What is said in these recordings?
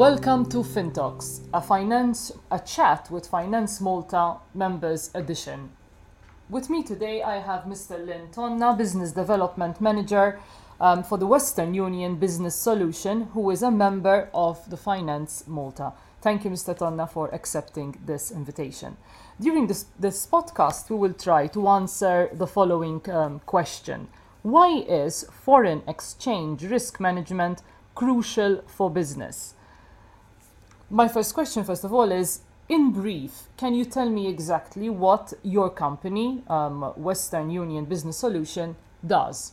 Welcome to FinTalks, a finance a chat with Finance Malta members edition. With me today I have Mr. Linn Tonna, Business Development Manager um, for the Western Union Business Solution, who is a member of the Finance Malta. Thank you, Mr. Tonna, for accepting this invitation. During this, this podcast, we will try to answer the following um, question Why is foreign exchange risk management crucial for business? My first question, first of all, is in brief, can you tell me exactly what your company, um, Western Union Business Solution, does?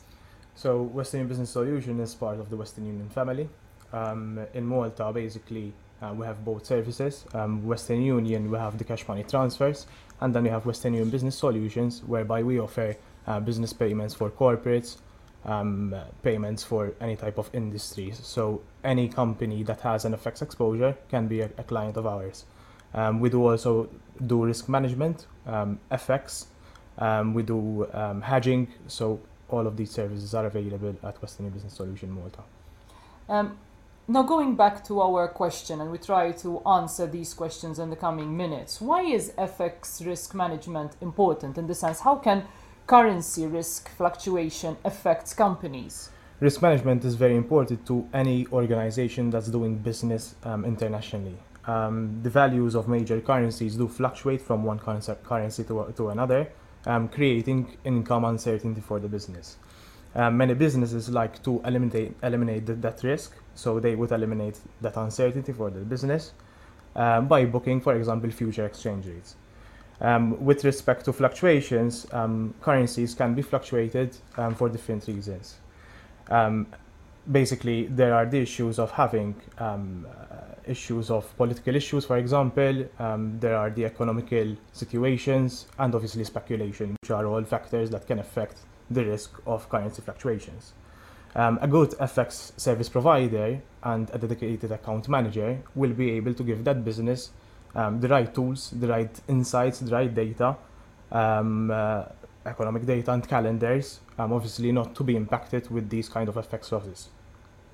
So, Western Union Business Solution is part of the Western Union family. Um, in Malta, basically, uh, we have both services. Um, Western Union, we have the cash money transfers, and then we have Western Union Business Solutions, whereby we offer uh, business payments for corporates, um, payments for any type of industries. So any company that has an FX exposure can be a, a client of ours. Um, we do also do risk management, um, FX, um, we do um, hedging. So all of these services are available at Western Business Solution Malta. Um, now, going back to our question, and we try to answer these questions in the coming minutes. Why is FX risk management important in the sense how can currency risk fluctuation affects companies? Risk management is very important to any organization that's doing business um, internationally. Um, the values of major currencies do fluctuate from one currency to, to another, um, creating income uncertainty for the business. Um, many businesses like to eliminate, eliminate that risk, so they would eliminate that uncertainty for the business um, by booking, for example, future exchange rates. Um, with respect to fluctuations, um, currencies can be fluctuated um, for different reasons. Um, basically, there are the issues of having um, uh, issues of political issues, for example, um, there are the economical situations, and obviously speculation, which are all factors that can affect the risk of currency fluctuations. a good FX service provider and a dedicated account manager will be able to give that business um, the right tools, the right insights, the right data, um, uh, economic data and calendars, um, obviously not to be impacted with these kind of FX losses.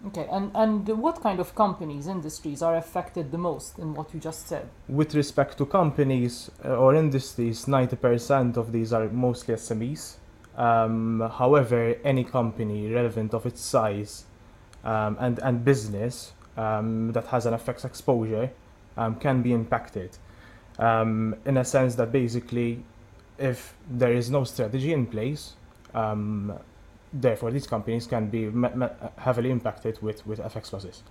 Okay, and, and what kind of companies, industries are affected the most in what you just said? With respect to companies uh, or industries, 90% of these are mostly SMEs. Um, however, any company relevant of its size um, and, and business um, that has an FX exposure um, can be impacted um, in a sense that basically if there is no strategy in place um, therefore these companies can be heavily impacted with, with FX losses.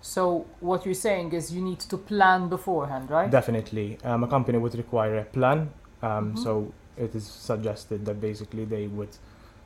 So what you're saying is you need to plan beforehand, right? Definitely. Um, a company would require a plan. Um, mm-hmm. So it is suggested that basically they would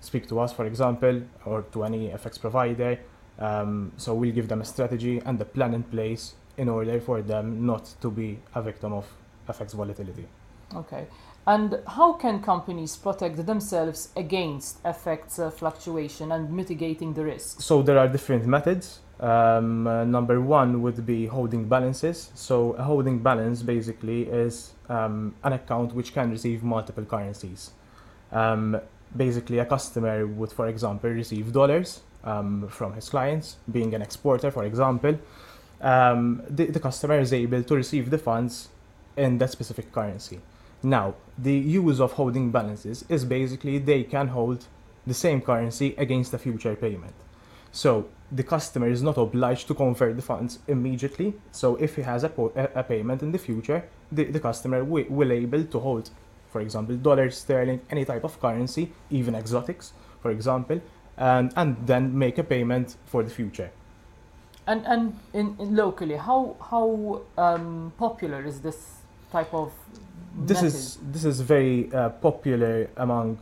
speak to us, for example, or to any FX provider. Um, so we'll give them a strategy and a plan in place in order for them not to be a victim of FX volatility. Okay. And how can companies protect themselves against FX uh, fluctuation and mitigating the risk? So there are different methods. Um, uh, number one would be holding balances. So a holding balance basically is um, an account which can receive multiple currencies. Um, basically, a customer would, for example, receive dollars um, from his clients, being an exporter, for example um, the, the customer is able to receive the funds in that specific currency. Now, the use of holding balances is basically they can hold the same currency against a future payment. So the customer is not obliged to convert the funds immediately. So if he has a, a payment in the future, the, the customer will, will able to hold, for example, dollars, sterling, any type of currency, even exotics, for example, and, and then make a payment for the future. And and in, in locally, how how um, popular is this type of? This method? is this is very uh, popular among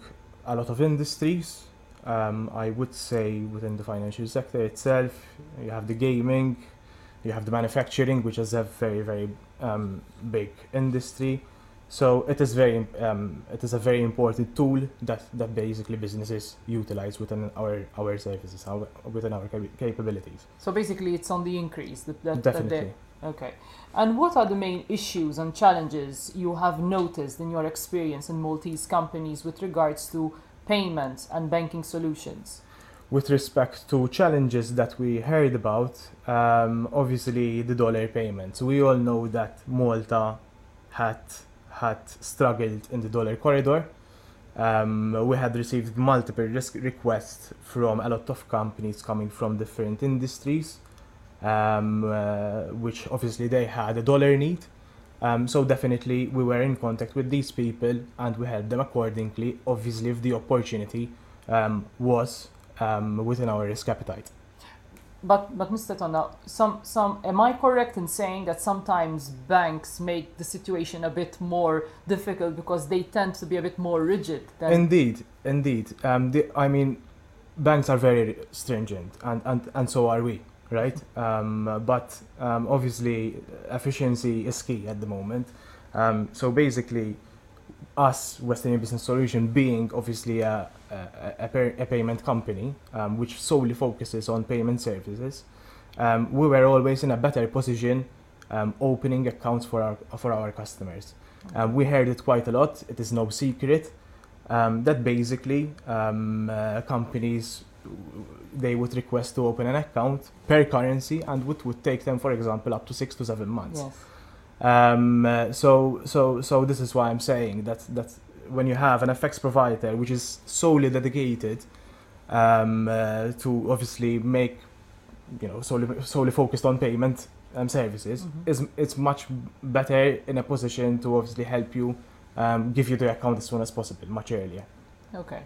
a lot of industries. Um, I would say within the financial sector itself, you have the gaming, you have the manufacturing, which is a very very um, big industry. So it is very um, it is a very important tool that, that basically businesses utilize within our our services, our, within our capabilities. So basically, it's on the increase. That, that, Definitely. That okay. And what are the main issues and challenges you have noticed in your experience in Maltese companies with regards to payments and banking solutions? with respect to challenges that we heard about, um, obviously the dollar payments. We all know that Malta had had struggled in the dollar corridor. Um, we had received multiple risk requests from a lot of companies coming from different industries, um, uh, which obviously they had a dollar need. Um, so definitely we were in contact with these people and we helped them accordingly. Obviously, if the opportunity um, was um, within our risk appetite. But but Mr. Tonna, some some am I correct in saying that sometimes banks make the situation a bit more difficult because they tend to be a bit more rigid than Indeed, indeed. Um, the, I mean, banks are very stringent, and, and, and so are we, right? Um, but um, obviously, efficiency is key at the moment. Um, so basically, us, Western Business Solution, being obviously a, a, a, a payment company um, which solely focuses on payment services, um, we were always in a better position um, opening accounts for our, for our customers. Um, we heard it quite a lot, it is no secret. Um, that basically um, uh, companies they would request to open an account per currency and it would take them for example up to six to seven months yes. Um, uh, so, so, so this is why I'm saying that that when you have an FX provider which is solely dedicated um, uh, to obviously make, you know, solely, solely focused on payment um, services, Mhm. is it's much better in a position to obviously help you um, give you the account as soon as possible, much earlier. Okay.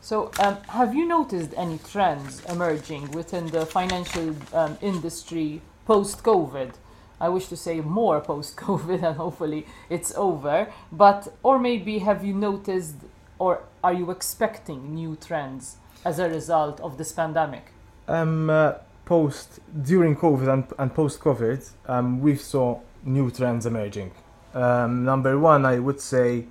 So, um, have you noticed any trends emerging within the financial um, industry post COVID? I wish to say more post COVID, and hopefully it's over. But, or maybe have you noticed, or are you expecting new trends as a result of this pandemic? Um, uh, post during COVID and, and post COVID, um, we saw new trends emerging. Um, number one, I would say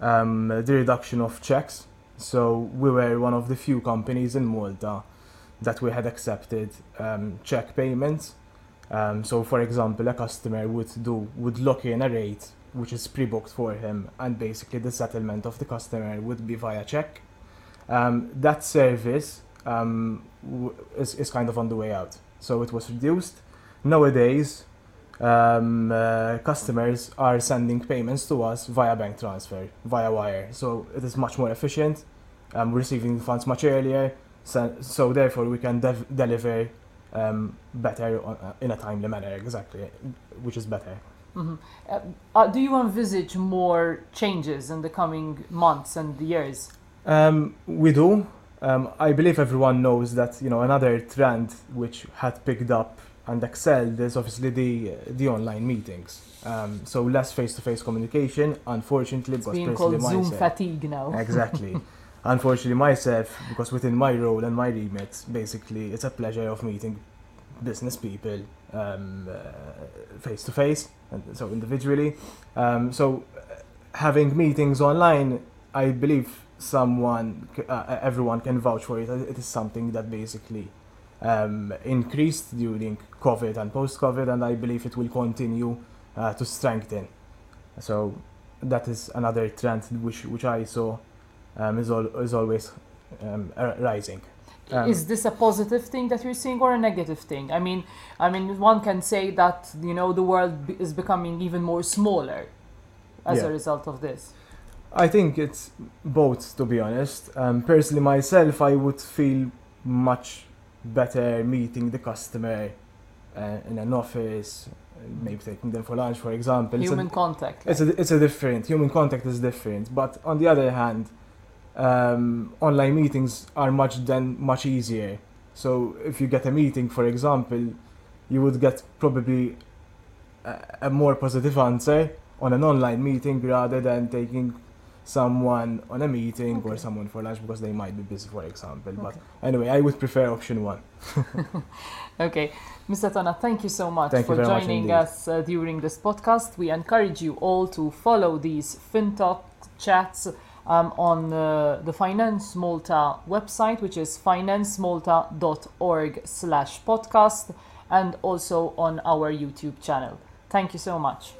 um, the reduction of checks. So we were one of the few companies in Malta that we had accepted um, check payments. Um, so, for example, a customer would do would lock in a rate which is pre-booked for him, and basically the settlement of the customer would be via check. Um, that service um, w- is, is kind of on the way out. So it was reduced. Nowadays, um, uh, customers are sending payments to us via bank transfer, via wire. So it is much more efficient. Um, receiving the funds much earlier. So, so therefore, we can dev- deliver um, better uh, in a timely manner, exactly, which is better. Mhm. Uh, uh, do you envisage more changes in the coming months and years? Um, we do. Um, I believe everyone knows that you know another trend which had picked up and excelled is obviously the the online meetings. Um, so less face-to-face communication, unfortunately, It's because being called Zoom myself, fatigue now. exactly. unfortunately, myself, because within my role and my remit, basically, it's a pleasure of meeting business people uh, face-to-face, and so individually. Um, so having meetings online, I believe someone, uh, everyone can vouch for it. It is something that basically um, increased during COVID and post-COVID, and I believe it will continue uh, to strengthen. So that is another trend which which I saw um, is al- is always um, rising. Um, is this a positive thing that you're seeing or a negative thing? I mean, I mean, one can say that you know the world be- is becoming even more smaller as Yeah. a result of this. I think it's both, to be honest. Um, personally, myself, I would feel much better meeting the customer uh, in an office, maybe taking them for lunch, for example. It's a- Human contact. it's a, it's a different human contact is different but on the other hand um, online meetings are much then much easier. So if you get a meeting for example you would get probably a, a more positive answer on an online meeting rather than taking someone on a meeting or someone for lunch because they might be busy for example. But anyway i would prefer option one. Okay, Mr. Tonna, thank you so much Thank for very much joining us uh, during this podcast. We encourage you all to follow these FinTalk chats um, on uh, the Finance Malta website, which is financemalta.org slash podcast, and also on our YouTube channel. Thank you so much.